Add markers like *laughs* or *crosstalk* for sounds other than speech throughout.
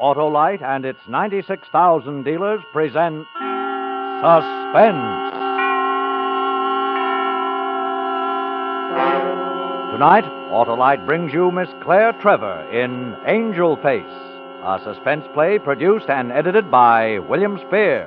Autolite and its 96,000 dealers present Suspense. Tonight, Autolite brings you Miss Claire Trevor in Angel Face, a suspense play produced and edited by William Spier.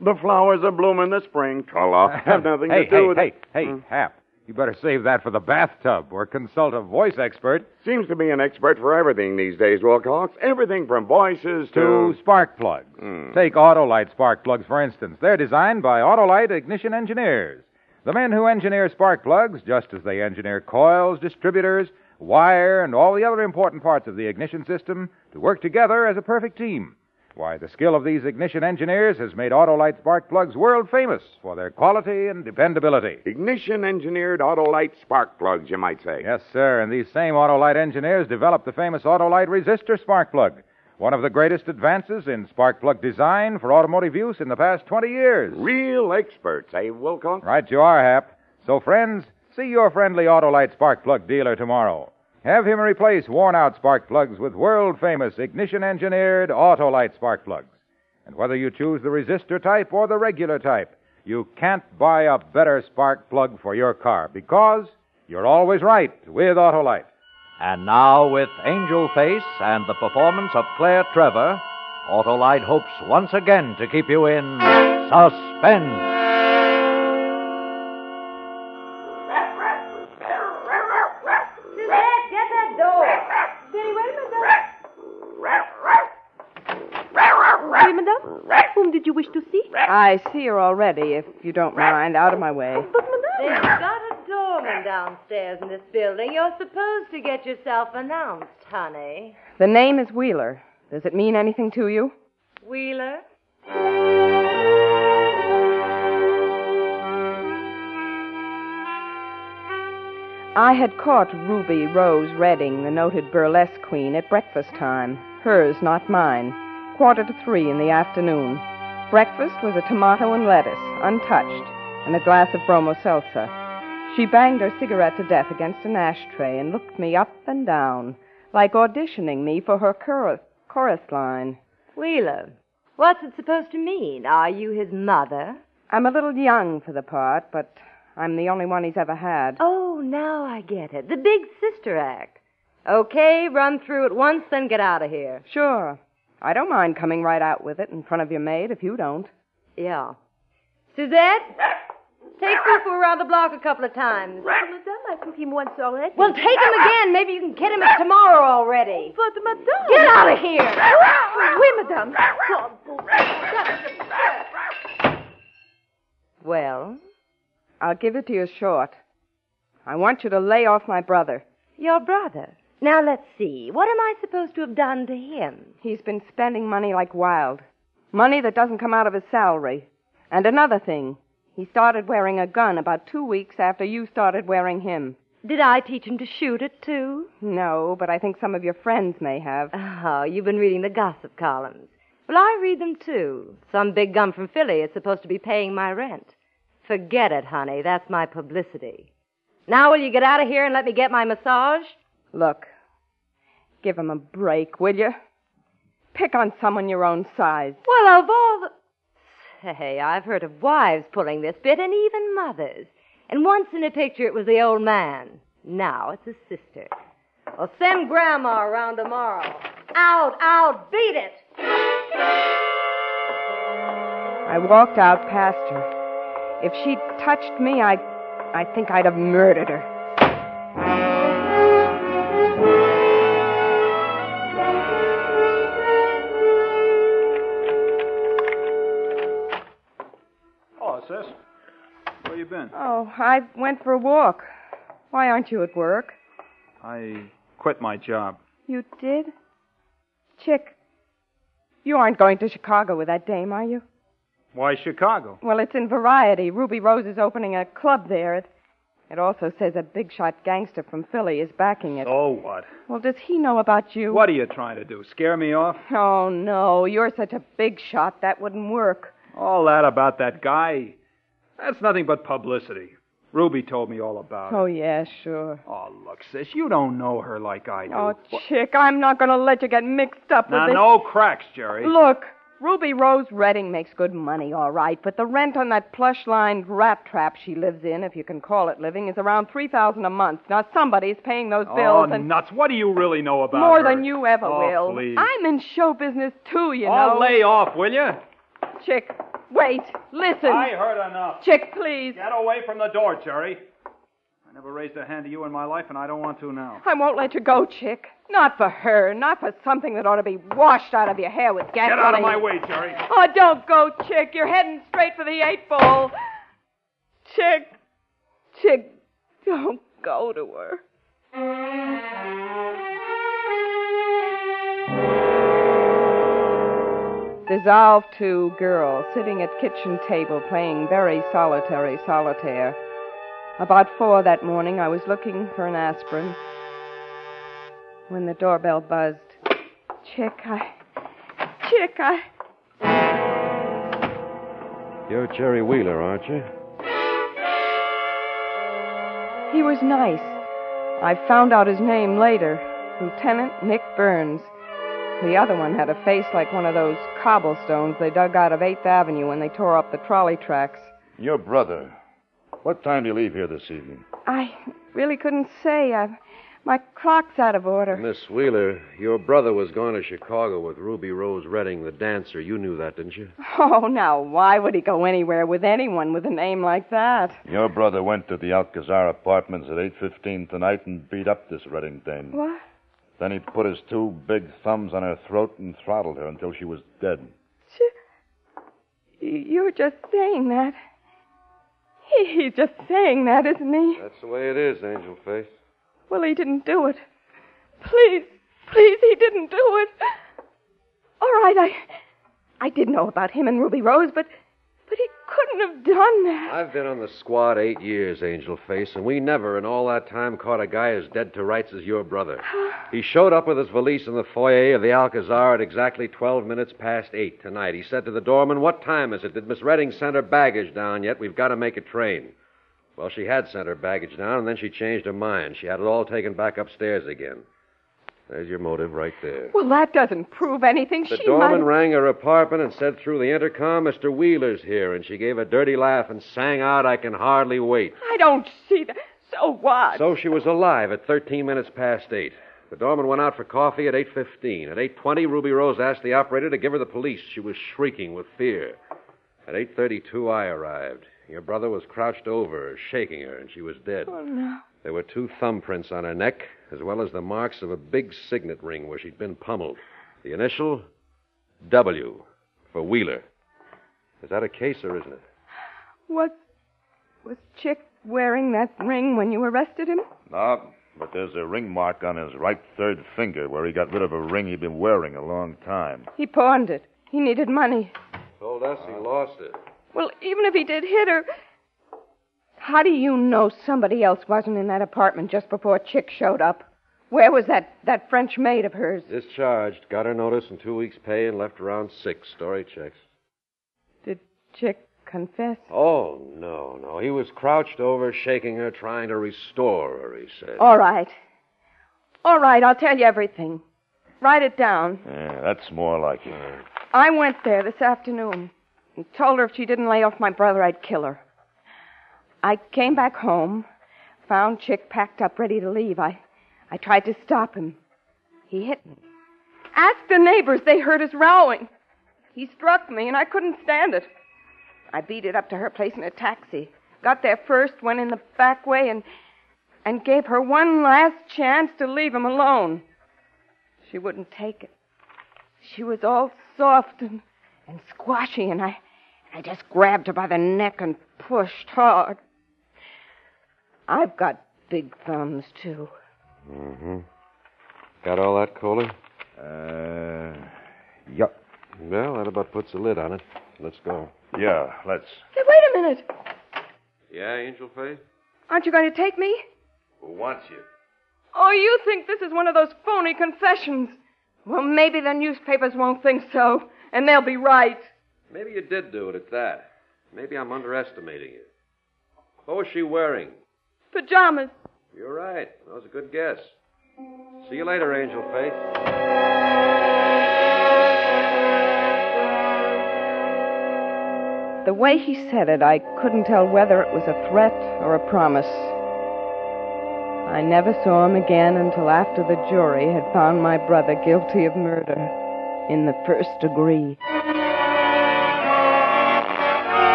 The flowers are blooming in the spring. Tra-la. *laughs* Have nothing hey, to do hey, with hey, it. hey, Hmm. Hap. You better save that for the bathtub or consult a voice expert Seems to be an expert for everything these days, Wilcox. Everything from voices to to. spark plugs. Hmm. Take Autolite spark plugs, for instance. They're designed by Autolite ignition engineers. The men who engineer spark plugs, just as they engineer coils, distributors, wire, and all the other important parts of the ignition system to work together as a perfect team. Why, the skill of these ignition engineers has made Autolite spark plugs world famous for their quality and dependability. Ignition engineered Autolite spark plugs, you might say. Yes, sir, and these same Autolite engineers developed the famous Autolite resistor spark plug, one of the greatest advances in spark plug design for automotive use in the past 20 years. Real experts, eh, Wilcox? Right you are, Hap. So, friends, see your friendly Autolite spark plug dealer tomorrow. Have him replace worn out spark plugs with world famous ignition engineered Autolite spark plugs. And whether you choose the resistor type or the regular type, you can't buy a better spark plug for your car because you're always right with Autolite. And now, with Angel Face and the performance of Claire Trevor, Autolite hopes once again to keep you in suspense. Madame. Oui. Whom did you wish to see? I see her already, if you don't mind. Out of my way. But, madame. They've got a doorman downstairs in this building. You're supposed to get yourself announced, honey. The name is Wheeler. Does it mean anything to you? Wheeler? I had caught Ruby Rose Redding, the noted burlesque queen, at breakfast time. Hers, not mine. Quarter to three in the afternoon. Breakfast was a tomato and lettuce, untouched, and a glass of bromo seltzer. She banged her cigarette to death against an ashtray and looked me up and down, like auditioning me for her chorus, chorus line. Wheeler. What's it supposed to mean? Are you his mother? I'm a little young for the part, but I'm the only one he's ever had. Oh, now I get it. The big sister act. Okay, run through it once, then get out of here. Sure. I don't mind coming right out with it in front of your maid if you don't. Yeah. Suzette? Take Fufu around the block a couple of times. Madame, I took him once already. Well, take him again. Maybe you can get him at tomorrow already. But, madame. Get out of here! Oui, madame. Well, I'll give it to you short. I want you to lay off my brother. your brother. Now let's see. What am I supposed to have done to him? He's been spending money like wild. Money that doesn't come out of his salary. And another thing, he started wearing a gun about two weeks after you started wearing him. Did I teach him to shoot it, too? No, but I think some of your friends may have. Oh, you've been reading the gossip columns. Well, I read them, too. Some big gum from Philly is supposed to be paying my rent. Forget it, honey. That's my publicity. Now, will you get out of here and let me get my massage? Look, give him a break, will you? Pick on someone your own size. Well, of all the. Say, I've heard of wives pulling this bit, and even mothers. And once in a picture it was the old man. Now it's a sister. Well, send Grandma around tomorrow. Out, out, beat it! I walked out past her. If she'd touched me, I, I think I'd have murdered her. Oh, I went for a walk. Why aren't you at work? I quit my job. You did? Chick, you aren't going to Chicago with that dame, are you? Why Chicago? Well, it's in Variety. Ruby Rose is opening a club there. It, it also says a big shot gangster from Philly is backing it. Oh, what? Well, does he know about you? What are you trying to do? Scare me off? Oh, no. You're such a big shot, that wouldn't work. All that about that guy. That's nothing but publicity. Ruby told me all about oh, it. Oh, yeah, sure. Oh, look, sis, you don't know her like I do. Oh, Chick, I'm not going to let you get mixed up with now, this. no cracks, Jerry. Look, Ruby Rose Redding makes good money, all right, but the rent on that plush-lined rat trap she lives in, if you can call it living, is around three thousand a month. Now somebody's paying those oh, bills, and nuts. What do you really know about it? more her? than you ever oh, will. Please. I'm in show business too, you oh, know. lay off, will you? Chick, wait, listen. I heard enough. Chick, please. Get away from the door, Jerry. I never raised a hand to you in my life, and I don't want to now. I won't let you go, Chick. Not for her, not for something that ought to be washed out of your hair with gasoline. Get out of my way, Jerry. Oh, don't go, Chick. You're heading straight for the eight ball. Chick, Chick, don't go to her. Dissolved to girl sitting at kitchen table playing very solitary solitaire. About four that morning, I was looking for an aspirin when the doorbell buzzed. Chick, I. Chick, I. You're Jerry Wheeler, aren't you? He was nice. I found out his name later Lieutenant Nick Burns. The other one had a face like one of those cobblestones they dug out of 8th Avenue when they tore up the trolley tracks. Your brother. What time do you leave here this evening? I really couldn't say. I, my clock's out of order. Miss Wheeler, your brother was going to Chicago with Ruby Rose Redding, the dancer. You knew that, didn't you? Oh, now, why would he go anywhere with anyone with a name like that? Your brother went to the Alcazar apartments at 8.15 tonight and beat up this Redding dame. What? Then he put his two big thumbs on her throat and throttled her until she was dead. You're just saying that. He, he's just saying that, isn't he? That's the way it is, Angel Face. Well, he didn't do it. Please, please, he didn't do it. All right, I, I did know about him and Ruby Rose, but, but he couldn't have done that. I've been on the squad eight years, Angel Face, and we never in all that time caught a guy as dead to rights as your brother. *sighs* He showed up with his valise in the foyer of the Alcazar at exactly 12 minutes past 8 tonight. He said to the doorman, What time is it? Did Miss Redding send her baggage down yet? We've got to make a train. Well, she had sent her baggage down, and then she changed her mind. She had it all taken back upstairs again. There's your motive right there. Well, that doesn't prove anything. The she doorman might... rang her apartment and said through the intercom, Mr. Wheeler's here, and she gave a dirty laugh and sang out, I can hardly wait. I don't see that. So what? So she was alive at 13 minutes past 8. The doorman went out for coffee at 8.15. At 8.20, Ruby Rose asked the operator to give her the police. She was shrieking with fear. At 8.32, I arrived. Your brother was crouched over shaking her, and she was dead. Oh, no. There were two thumbprints on her neck, as well as the marks of a big signet ring where she'd been pummeled. The initial W for Wheeler. Is that a case or isn't it? Was, was Chick wearing that ring when you arrested him? No, but there's a ring mark on his right third finger where he got rid of a ring he'd been wearing a long time. He pawned it. He needed money. Told us he lost it. Well, even if he did hit her. How do you know somebody else wasn't in that apartment just before Chick showed up? Where was that, that French maid of hers? Discharged. Got her notice and two weeks' pay and left around six. Story checks. Did Chick confess? Oh, no, no. He was crouched over, shaking her, trying to restore her, he said. All right. All right, I'll tell you everything. Write it down. Yeah, that's more like it. I went there this afternoon and told her if she didn't lay off my brother, I'd kill her. I came back home, found Chick packed up, ready to leave. I, I tried to stop him. He hit me. Ask the neighbors. They heard us rowing. He struck me, and I couldn't stand it. I beat it up to her place in a taxi. Got there first, went in the back way, and and gave her one last chance to leave him alone. She wouldn't take it. She was all soft and, and squashy, and I, I just grabbed her by the neck and pushed hard. I've got big thumbs, too. Mm-hmm. Got all that, Coley? Uh, yeah. Well, that about puts a lid on it. Let's go. Yeah, let's. Hey, wait a minute. Yeah, Angel Face? Aren't you going to take me? Who wants you? Oh, you think this is one of those phony confessions. Well, maybe the newspapers won't think so, and they'll be right. Maybe you did do it at that. Maybe I'm underestimating you. What was she wearing? Pajamas. You're right. That was a good guess. See you later, Angel Face. The way he said it, I couldn't tell whether it was a threat or a promise. I never saw him again until after the jury had found my brother guilty of murder in the first degree.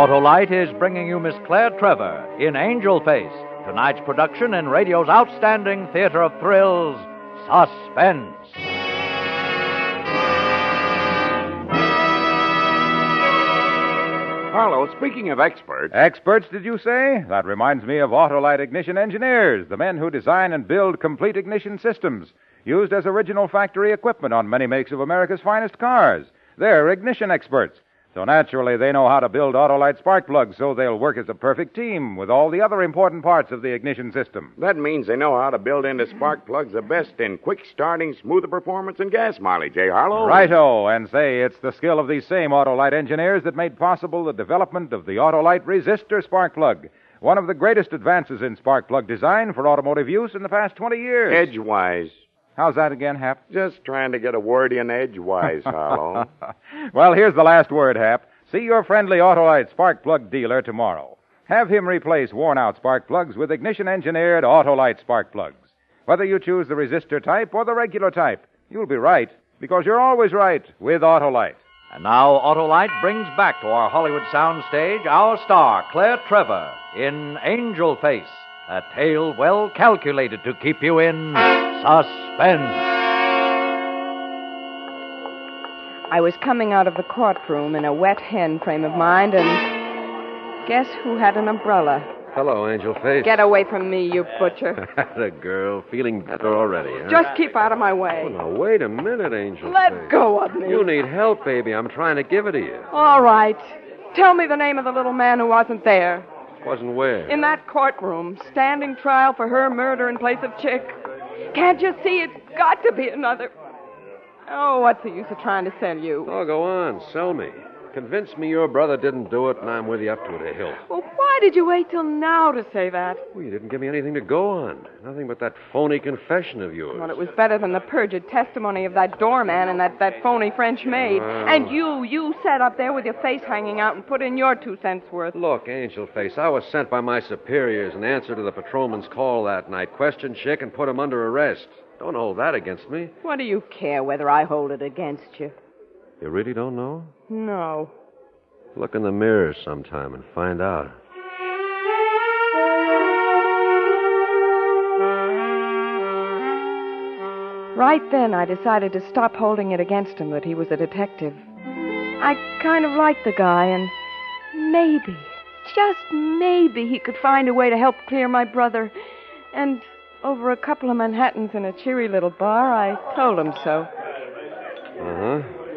Autolite is bringing you Miss Claire Trevor in Angel Face, tonight's production in radio's outstanding theater of thrills, Suspense. Harlow, speaking of experts, Experts, did you say? That reminds me of Autolite ignition engineers, the men who design and build complete ignition systems, used as original factory equipment on many makes of America's finest cars. They're ignition experts. So naturally, they know how to build Autolite spark plugs so they'll work as a perfect team with all the other important parts of the ignition system. that means they know how to build into spark plugs the best in quick starting, smoother performance, and gas mileage, eh, Harlow? Righto, and say it's the skill of these same Autolite engineers that made possible the development of the Autolite resistor spark plug, one of the greatest advances in spark plug design for automotive use in the past 20 years. Edgewise. How's that again, Hap? Just trying to get a word in edgewise, *laughs* Harlow. well, here's the last word, Hap. See your friendly Autolite spark plug dealer tomorrow. Have him replace worn out spark plugs with ignition engineered Autolite spark plugs. Whether you choose the resistor type or the regular type, you'll be right, because you're always right with Autolite. And now Autolite brings back to our Hollywood soundstage our star, Claire Trevor, in Angel Face, a tale well calculated to keep you in suspense. I was coming out of the courtroom in a wet hen frame of mind, and guess who had an umbrella? Hello, Angel Face. Get away from me, you butcher. *laughs* the girl. Feeling better already, huh? Just keep out of my way. Oh, now, wait a minute, Angel Let Face. go of me. You need help, baby. I'm trying to give it to you. All right. Tell me the name of the little man who wasn't there. Wasn't where? In that courtroom, standing trial for her murder in place of Chick. Can't you see it's got to be another? Oh, what's the use of trying to sell you? Oh, go on. Sell me. Convince me your brother didn't do it, and I'm with you up to the hilt. Well, why did you wait till now to say that? Well, you didn't give me anything to go on. Nothing but that phony confession of yours. Well, it was better than the perjured testimony of that doorman and that, that phony French maid. Well. And you, you sat up there with your face hanging out and put in your two cents worth. Look, Angel Face, I was sent by my superiors in answer to the patrolman's call that night. Questioned Chick and put him under arrest. Don't hold that against me. What do you care whether I hold it against you? You really don't know? No. Look in the mirror sometime and find out. Right then, I decided to stop holding it against him that he was a detective. I kind of liked the guy, and maybe, just maybe, he could find a way to help clear my brother. And over a couple of Manhattans in a cheery little bar, I told him so.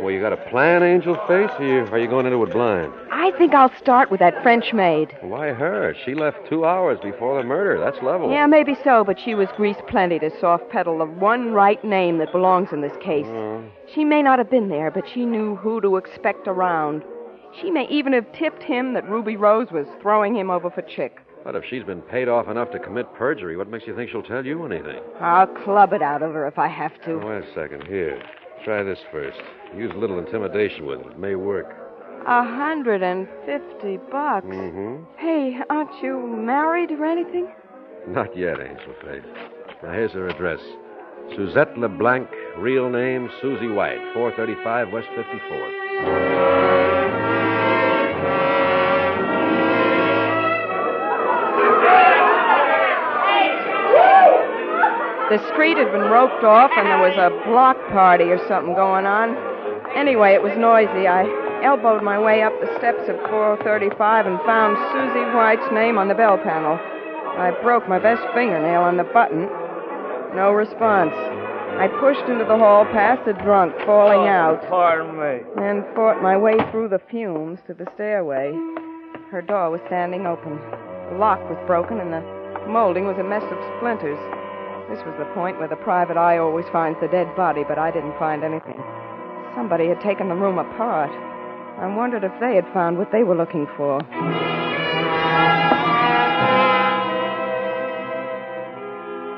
Well, you got a plan, Angel Face, or are you going into it blind? I think I'll start with that French maid. Why her? She left two hours before the murder. That's level. Yeah, maybe so, but she was greased plenty to soft pedal the one right name that belongs in this case. Uh, She may not have been there, but she knew who to expect around. She may even have tipped him that Ruby Rose was throwing him over for Chick. but if she's been paid off enough to commit perjury, what makes you think she'll tell you anything? I'll club it out of her if I have to. Wait a second. Here. Try this first. Use a little intimidation with it. It may work. A hundred and fifty bucks. Mm-hmm. Hey, aren't you married or anything? Not yet, Angel Face. Now, here's her address. Suzette LeBlanc, real name Susie White, 435 West 54th. The street had been roped off and there was a block party or something going on. Anyway, it was noisy. I elbowed my way up the steps of 435 and found Susie White's name on the bell panel. I broke my best fingernail on the button. No response. I pushed into the hall past the drunk falling oh, out. Pardon me. and fought my way through the fumes to the stairway. Her door was standing open. The lock was broken, and the molding was a mess of splinters. This was the point where the private eye always finds the dead body, but I didn't find anything. Somebody had taken the room apart. I wondered if they had found what they were looking for.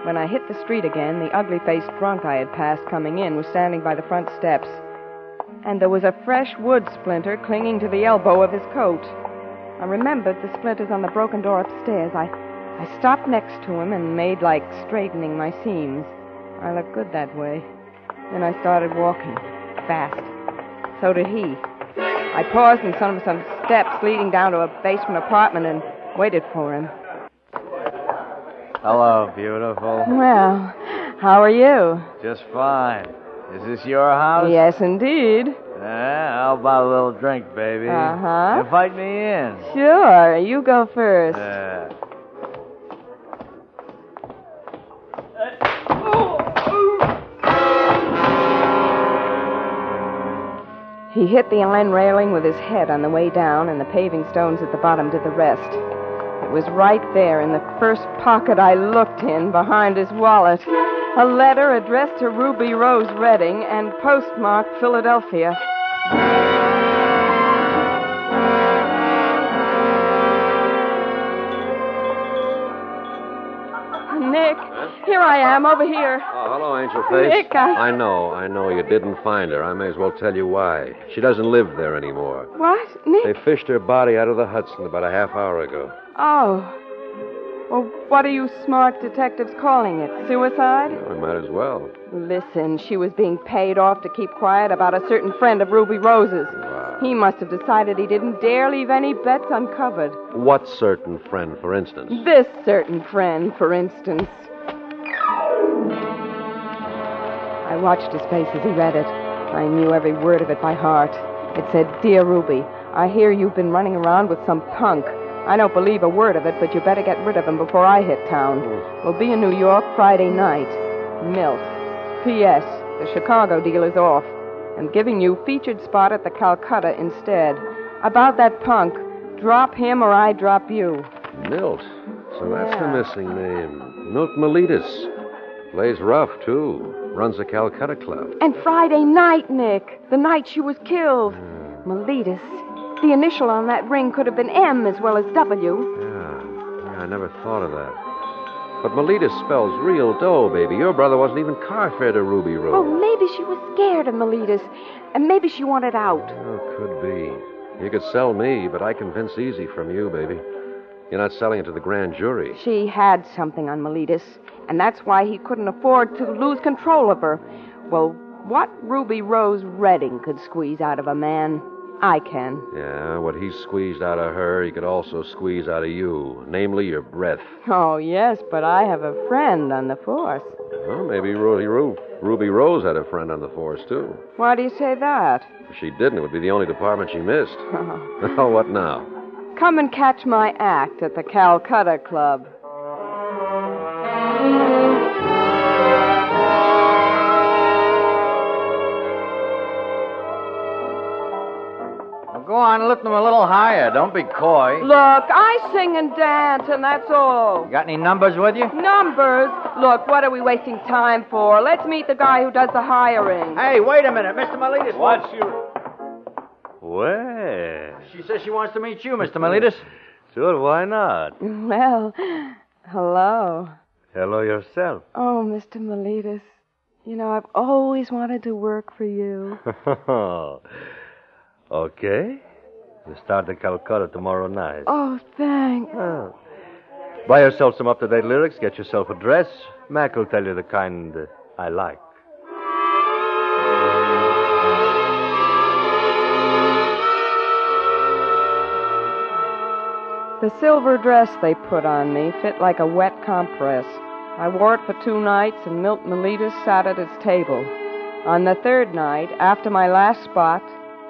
When I hit the street again, the ugly faced drunk I had passed coming in was standing by the front steps. And there was a fresh wood splinter clinging to the elbow of his coat. I remembered the splinters on the broken door upstairs. I, I stopped next to him and made like straightening my seams. I looked good that way. Then I started walking, fast. So did he. I paused in front of some steps leading down to a basement apartment and waited for him. Hello, beautiful. Well, how are you? Just fine. Is this your house? Yes, indeed. Yeah, how about a little drink, baby? Uh-huh. Invite me in. Sure. You go first. Yeah. He hit the iron railing with his head on the way down, and the paving stones at the bottom did the rest. It was right there in the first pocket I looked in, behind his wallet. A letter addressed to Ruby Rose Redding and postmarked Philadelphia. Here I am, over here. Oh, hello, Angel Face. Nick, I- I know, I know. You didn't find her. I may as well tell you why. She doesn't live there anymore. What? Nick? They fished her body out of the Hudson about a half hour ago. Oh. Well, what are you smart detectives calling it? Suicide? I might as well. Listen, she was being paid off to keep quiet about a certain friend of Ruby Rose's. Wow. He must have decided he didn't dare leave any bets uncovered. What certain friend, for instance? This certain friend, for instance. I watched his face as he read it. I knew every word of it by heart. It said, Dear Ruby, I hear you've been running around with some punk. I don't believe a word of it, but you better get rid of him before I hit town. Hmm. We'll be in New York Friday night. Milt. P.S. The Chicago deal is off. I'm giving you featured spot at the Calcutta instead. About that punk, drop him or I drop you. Milt. So that's Yeah. the missing name. Milt Miletus. Plays rough, too. Runs a Calcutta club. And Friday night, Nick, the night she was killed. Miletus. The initial on that ring could have been M as well as W. Yeah. yeah, I never thought of that. But Miletus spells real dough, baby. Your brother wasn't even car fare to Ruby Rose. Oh, maybe she was scared of Miletus, and maybe she wanted out. Oh, could be. You could sell me, but I convince easy from you, baby. You're not selling it to the grand jury. She had something on Miletus, and that's why he couldn't afford to lose control of her. Well, what Ruby Rose Redding could squeeze out of a man, I can. Yeah, what he squeezed out of her, he could also squeeze out of you, namely your breath. Oh, yes, but I have a friend on the force. Well, maybe Ruby, Ru- Ruby Rose had a friend on the force, too. Why do you say that? If she didn't, it would be the only department she missed. *laughs* *laughs* oh, what now? Come and catch my act at the Calcutta Club. Well, go on, lift them a little higher. Don't be coy. Look, I sing and dance, and that's all. Got any numbers with you? Numbers? Look, what are we wasting time for? Let's meet the guy who does the hiring. Hey, wait a minute, Mr. Miletus. What's your. Well, She says she wants to meet you, Mr. Miletus. sure, why not? Well, hello. Hello yourself. Oh, Mr. Miletus. You know, I've always wanted to work for you. *laughs* okay. We start the Calcutta tomorrow night. Oh, thanks. Oh. Buy yourself some up to date lyrics, get yourself a dress. Mac will tell you the kind uh, I like. The silver dress they put on me fit like a wet compress. I wore it for two nights, and Milt Miletus sat at his table. On the third night, after my last spot,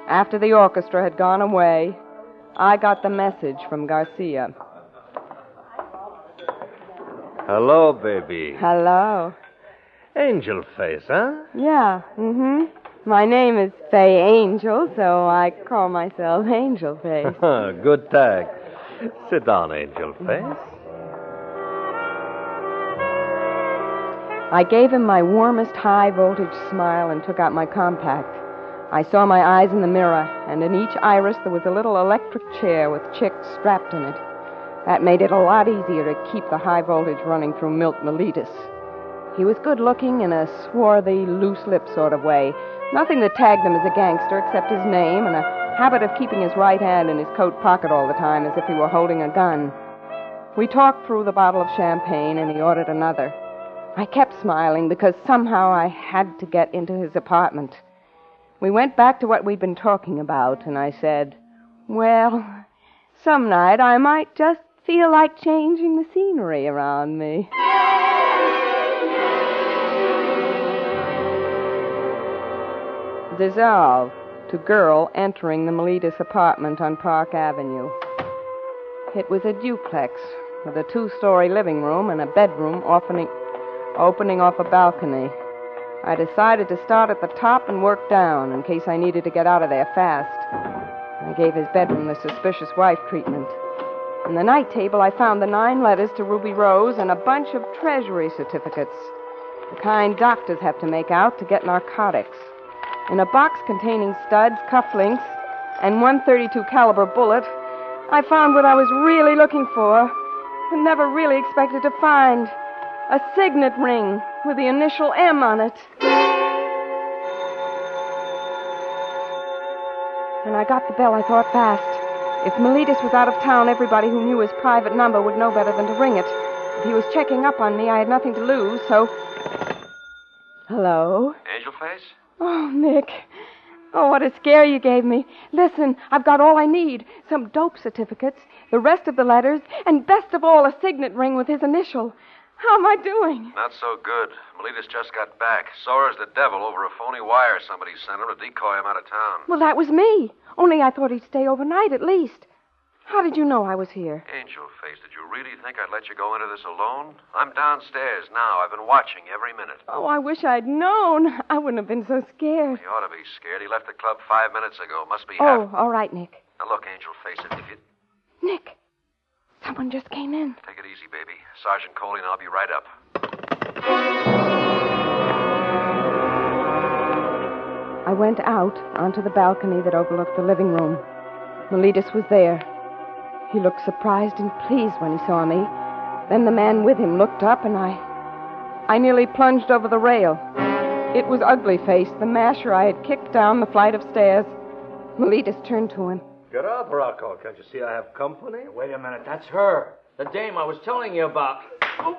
after the orchestra had gone away, I got the message from Garcia. Hello, baby. Hello. Angel face, huh? Yeah, mm-hmm. My name is Fay Angel, so I call myself *laughs* Angel Face. *laughs* Good tag. Sit down, Angel face. I gave him my warmest high voltage smile and took out my compact. I saw my eyes in the mirror, and in each iris there was a little electric chair with Chick strapped in it. That made it a lot easier to keep the high voltage running through Milt Miletus. He was good looking in a swarthy, loose lipped sort of way. Nothing that tagged him as a gangster except his name and a habit of keeping his right hand in his coat pocket all the time as if he were holding a gun. We talked through the bottle of champagne, and he ordered another. I kept smiling because somehow I had to get into his apartment. We went back to what we'd been talking about, and I said, Well, some night I might just feel like changing the scenery around me. Dissolve to girl entering the Miletus apartment on Park Avenue. It was a duplex with a two story living room and a bedroom opening, opening off a balcony. I decided to start at the top and work down in case I needed to get out of there fast. I gave his bedroom the suspicious wife treatment. In the night table, I found the nine letters to Ruby Rose and a bunch of treasury certificates, the kind doctors have to make out to get narcotics. In a box containing studs, cufflinks, and 132 caliber bullet, I found what I was really looking for, but never really expected to find. A signet ring with the initial M on it. When I got the bell, I thought fast. If Miletus was out of town, everybody who knew his private number would know better than to ring it. If he was checking up on me, I had nothing to lose, so. Hello? Angel Face? Oh, Nick. Oh, what a scare you gave me. Listen, I've got all I need some dope certificates, the rest of the letters, and best of all, a signet ring with his initial. How am I doing? Not so good. Miletus just got back. Sore as the devil over a phony wire somebody sent him to decoy him out of town. Well, that was me. Only I thought he'd stay overnight at least. How did you know I was here? Angel Face, did you really think I'd let you go into this alone? I'm downstairs now. I've been watching every minute. Oh, I wish I'd known. I wouldn't have been so scared. You ought to be scared. He left the club five minutes ago. Must be here. Oh, half. all right, Nick. Now look, Angel Face, if if you Nick, someone just came in. take it easy, baby. Sergeant Coley and I'll be right up. I went out onto the balcony that overlooked the living room. Miletus was there. He looked surprised and pleased when he saw me. Then the man with him looked up, and I. I nearly plunged over the rail. It was Ugly Face, the masher I had kicked down the flight of stairs. Miletus turned to him. Get up, Rocco. Can't you see I have company? Wait a minute. That's her. The dame I was telling you about. Oh.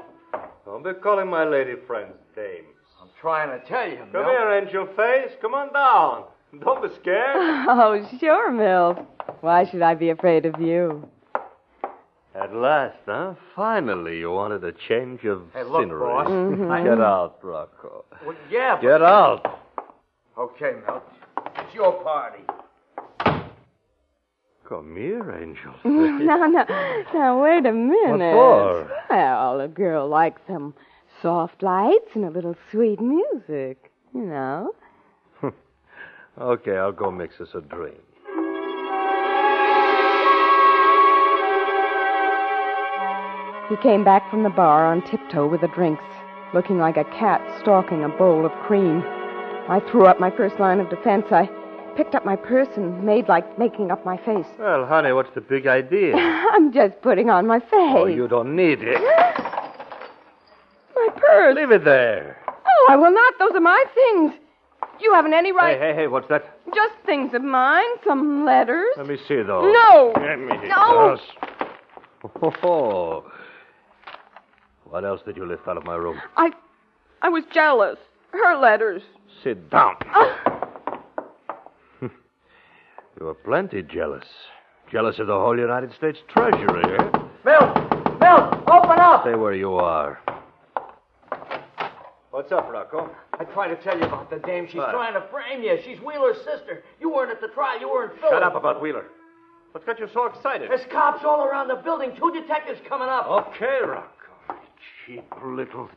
Don't be calling my lady friends dames. I'm trying to tell you, Come Milt. here, Angel Face. Come on down. Don't be scared. *laughs* Oh, sure, Milt. Why should I be afraid of you? At last, huh? Finally, you wanted a change of Hey, look, scenery. boss. Mhm. I- Get out, Rocco. Well, yeah, but... Get out. Okay, Milt. It's your party. Come here, Angel. *laughs* no, no. Now, wait a minute. for? Well, a girl likes some soft lights and a little sweet music, you know. *laughs* okay, I'll go mix us a drink. He came back from the bar on tiptoe with the drinks, looking like a cat stalking a bowl of cream. I threw up my first line of defense. I picked up my purse and made like making up my face. Well, honey, what's the big idea? *laughs* I'm just putting on my face. oh, you don't need it. *gasps* My purse. Leave it there. Oh, I will not. Those are my things. You haven't any right. Hey, hey, hey, what's that? Just things of mine. Some letters. Let me see those. No. Let me No. those. Oh, oh. What else did you lift out of my room? I, I was jealous. Her letters. Sit down. *laughs* You were plenty jealous. Jealous of the whole United States Treasury, eh? Milt! Milt! Open up! Stay where you are. What's up, Rocco? I tried to tell you about the dame. She's What? trying to frame you. She's Wheeler's sister. You weren't at the trial. You were in Philly. Shut up about Wheeler. What's got you so excited? There's cops all around the building. Two detectives coming up. Okay, Rocco cheap little.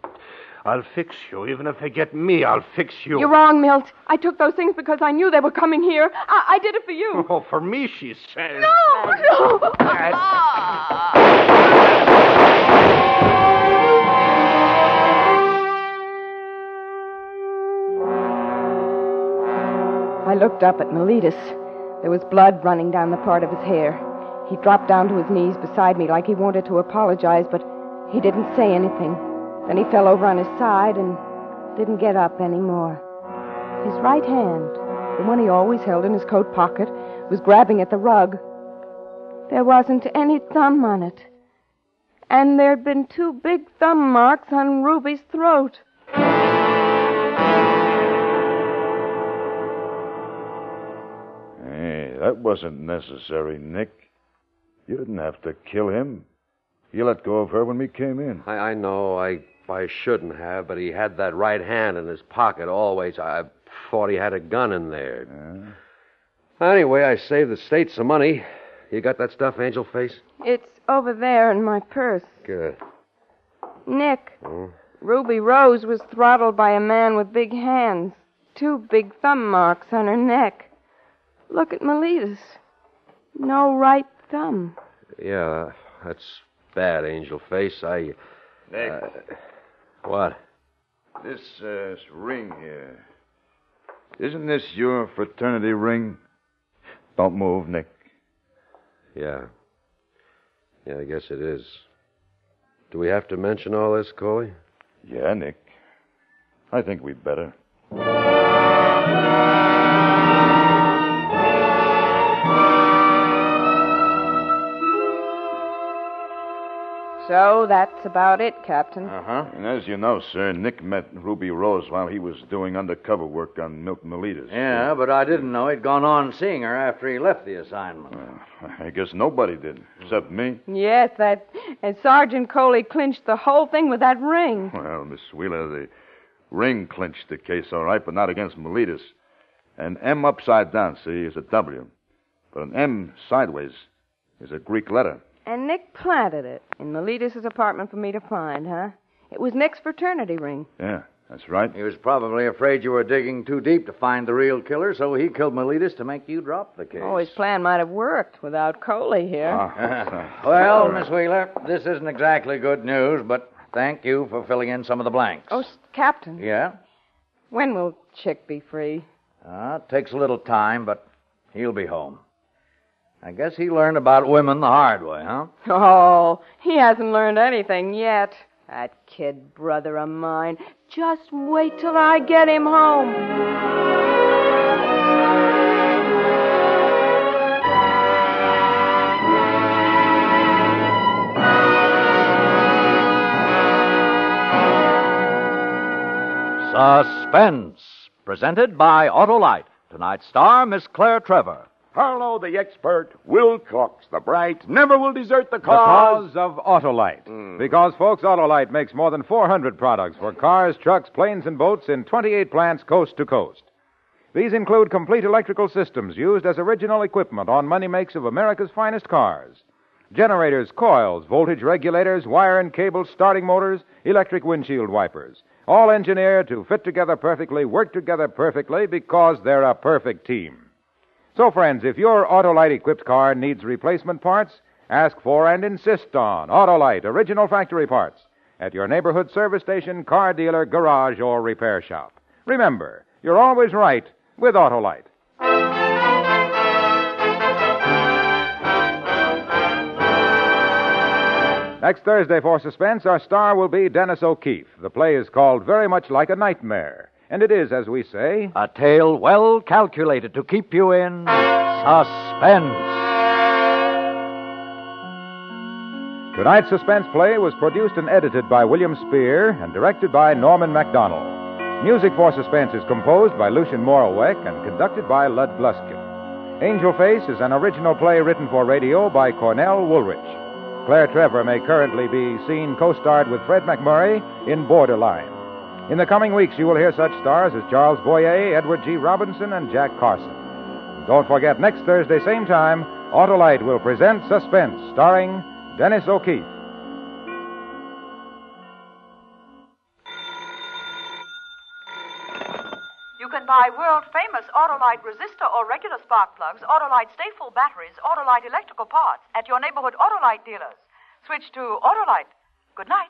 I'll fix you. Even if they get me, I'll fix you. You're wrong, Milt. I took those things because I knew they were coming here. I, I did it for you. *laughs* Oh, for me, she said. No, no. I looked up at Miletus. There was blood running down the part of his hair. He dropped down to his knees beside me like he wanted to apologize, but he didn't say anything. Then he fell over on his side and didn't get up anymore. His right hand, the one he always held in his coat pocket, was grabbing at the rug. There wasn't any thumb on it. And there'd been two big thumb marks on Ruby's throat. Hey, that wasn't necessary, Nick. You didn't have to kill him. You let go of her when we came in. I, I know I I shouldn't have, but he had that right hand in his pocket always. I thought he had a gun in there. Anyway, I saved the state some money. You got that stuff, Angel Face? It's over there in my purse. Good. Nick, Hmm? Ruby Rose was throttled by a man with big hands. Two big thumb marks on her neck. Look at Miletus. No right thumb. Yeah, that's bad, Angel Face. I. Nick, Uh, what? This uh, ring here. Isn't this your fraternity ring? Don't move, Nick. Yeah. Yeah, I guess it is. Do we have to mention all this, Coley? Yeah, Nick. I think we'd better. So that's about it, Captain. Uh huh. And as you know, sir, Nick met Ruby Rose while he was doing undercover work on Milt Miletus. Yeah, but I didn't know he'd gone on seeing her after he left the assignment. I guess nobody did, except me. Yes, that. And Sergeant Coley clinched the whole thing with that ring. Well, Miss Wheeler, the ring clinched the case, all right, but not against Miletus. An M upside down, see, is a W. But an M sideways is a Greek letter. And Nick planted it in Miletus's apartment for me to find, huh? It was Nick's fraternity ring. Yeah, that's right. He was probably afraid you were digging too deep to find the real killer, so he killed Miletus to make you drop the case. Oh, his plan might have worked without Coley here. Ah. *laughs* well, Miss Wheeler, this isn't exactly good news, but thank you for filling in some of the blanks. Oh, s- Captain, Yeah? when will Chick be free? Uh, it takes a little time, but he'll be home. I guess he learned about women the hard way, huh? Oh, he hasn't learned anything yet. That kid brother of mine. Just wait till I get him home. Suspense, presented by Autolite. Tonight's star, Miss Claire Trevor. Harlow, the expert, Wilcox, the bright, never will desert the The cause. cause of Autolite. Hmm. Because, folks, Autolite makes more than 400 products for cars, trucks, planes, and boats in 28 plants coast to coast. These include complete electrical systems used as original equipment on many makes of America's finest cars. Generators, coils, voltage regulators, wire and cable starting motors, electric windshield wipers. All engineered to fit together perfectly, work together perfectly because they're a perfect team. So, friends, if your Autolite equipped car needs replacement parts, ask for and insist on Autolite original factory parts at your neighborhood service station, car dealer, garage, or repair shop. Remember, you're always right with Autolite. Next Thursday for Suspense, our star will be Dennis O'Keefe. The play is called Very Much Like a Nightmare, and it is, as we say, A tale well calculated to keep you in suspense. Tonight's suspense play was produced and edited by William Spier and directed by Norman Macdonnell. Music for Suspense is composed by Lucien Moraweck and conducted by Lud Gluskin. Angel Face is an original play written for radio by Cornell Woolrich. Claire Trevor may currently be seen co-starred with Fred MacMurray in Borderline. In the coming weeks, you will hear such stars as Charles Boyer, Edward G. Robinson, and Jack Carson. Don't forget, next Thursday, same time, Autolite will present Suspense, starring Dennis O'Keefe. You can buy world famous Autolite resistor or regular spark plugs, Autolite stay full batteries, Autolite electrical parts at your neighborhood Autolite dealers. Switch to Autolite. Good night.